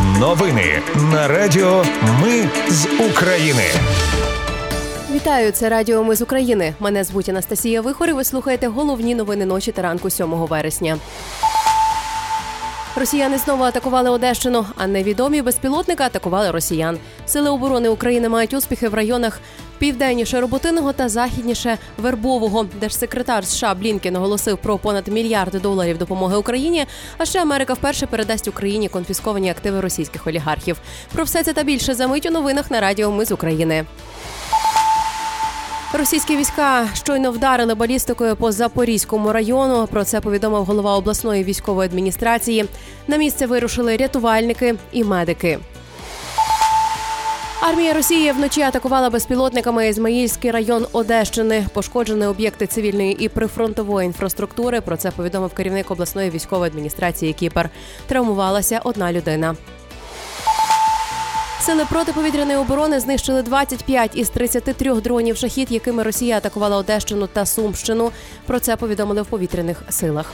Новини на Радіо Ми з України. Вітаю, це Радіо Ми з України. Мене звуть Анастасія Вихор і Ви слухаєте головні новини ночі та ранку 7 вересня. Росіяни знову атакували Одещину, а невідомі безпілотника атакували росіян. Сили оборони України мають успіхи в районах південніше роботиного та західніше вербового. Держсекретар США Блінкен оголосив про понад мільярди доларів допомоги Україні. А ще Америка вперше передасть Україні конфісковані активи російських олігархів. Про все це та більше за мить у новинах на Радіо Ми з України. Російські війська щойно вдарили балістикою по Запорізькому району. Про це повідомив голова обласної військової адміністрації. На місце вирушили рятувальники і медики. Армія Росії вночі атакувала безпілотниками Ізмаїльський район Одещини. Пошкоджені об'єкти цивільної і прифронтової інфраструктури. Про це повідомив керівник обласної військової адміністрації Кіпр. Травмувалася одна людина. Сили протиповітряної оборони знищили 25 із 33 дронів шахід, якими Росія атакувала Одещину та Сумщину. Про це повідомили в повітряних силах.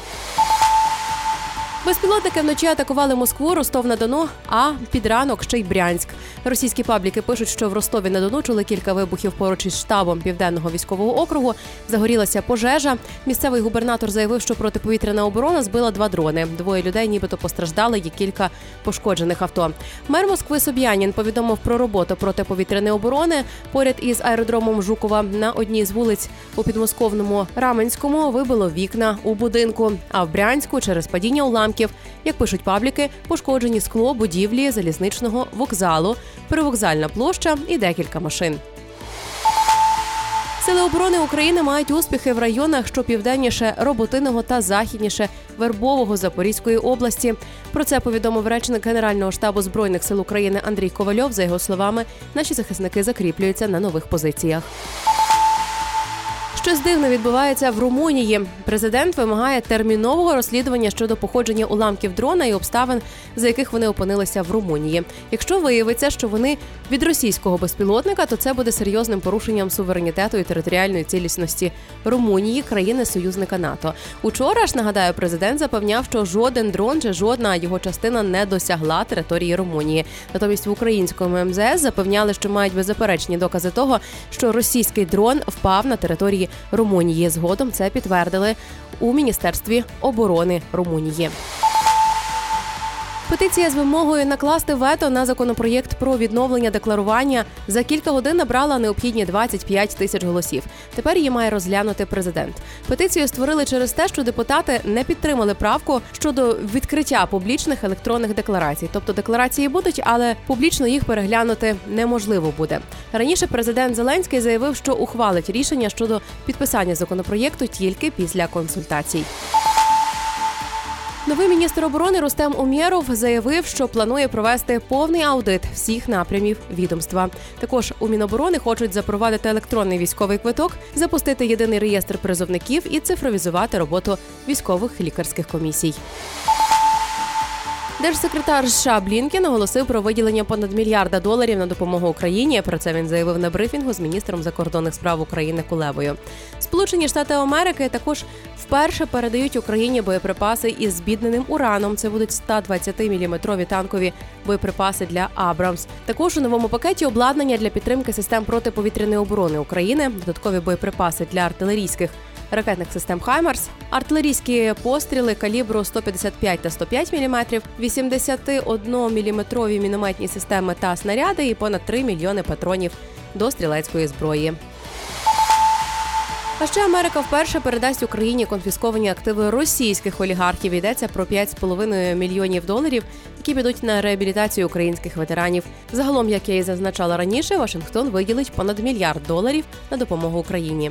Безпілотники вночі атакували Москву, Ростов на Дону, а під ранок ще й Брянськ. Російські пабліки пишуть, що в Ростові на Дону чули кілька вибухів поруч із штабом південного військового округу. Загорілася пожежа. Місцевий губернатор заявив, що протиповітряна оборона збила два дрони. Двоє людей, нібито постраждали. Є кілька пошкоджених авто. Мер Москви Соб'янін повідомив про роботу протиповітряної оборони поряд із аеродромом Жукова на одній з вулиць у підмосковному Раменському вибило вікна у будинку. А в Брянську через падіння уламків, як пишуть пабліки, пошкоджені скло будівлі залізничного вокзалу, привокзальна площа і декілька машин. Сили оборони України мають успіхи в районах, що південніше роботиного та західніше Вербового Запорізької області. Про це повідомив речник Генерального штабу збройних сил України Андрій Ковальов. За його словами, наші захисники закріплюються на нових позиціях. Щось дивне відбувається в Румунії. Президент вимагає термінового розслідування щодо походження уламків дрона і обставин, за яких вони опинилися в Румунії. Якщо виявиться, що вони від російського безпілотника, то це буде серйозним порушенням суверенітету і територіальної цілісності Румунії, країни союзника НАТО. Учора ж нагадаю, президент запевняв, що жоден дрон чи жодна його частина не досягла території Румунії. Натомість в українському МЗС запевняли, що мають беззаперечні докази того, що російський дрон впав на території Румунії. Згодом це підтвердили у міністерстві оборони Румунії. Петиція з вимогою накласти вето на законопроєкт про відновлення декларування за кілька годин набрала необхідні 25 тисяч голосів. Тепер її має розглянути президент. Петицію створили через те, що депутати не підтримали правку щодо відкриття публічних електронних декларацій. Тобто декларації будуть, але публічно їх переглянути неможливо буде. Раніше президент Зеленський заявив, що ухвалить рішення щодо підписання законопроєкту тільки після консультацій. Новий міністр оборони Рустем Умєров заявив, що планує провести повний аудит всіх напрямів відомства. Також у Міноборони хочуть запровадити електронний військовий квиток, запустити єдиний реєстр призовників і цифровізувати роботу військових лікарських комісій. Держсекретар США Блінкен оголосив про виділення понад мільярда доларів на допомогу Україні. Про це він заявив на брифінгу з міністром закордонних справ України Кулебою. Сполучені Штати Америки також вперше передають Україні боєприпаси із збідненим ураном. Це будуть 120-мм танкові боєприпаси для Абрамс. Також у новому пакеті обладнання для підтримки систем протиповітряної оборони України, додаткові боєприпаси для артилерійських ракетних систем Хаймарс, артилерійські постріли калібру 155 та 105 мм, 81-мм мінометні системи та снаряди і понад 3 мільйони патронів до стрілецької зброї. А ще Америка вперше передасть Україні конфісковані активи російських олігархів. Йдеться про 5,5 мільйонів доларів, які підуть на реабілітацію українських ветеранів. Загалом, як я і зазначала раніше, Вашингтон виділить понад мільярд доларів на допомогу Україні.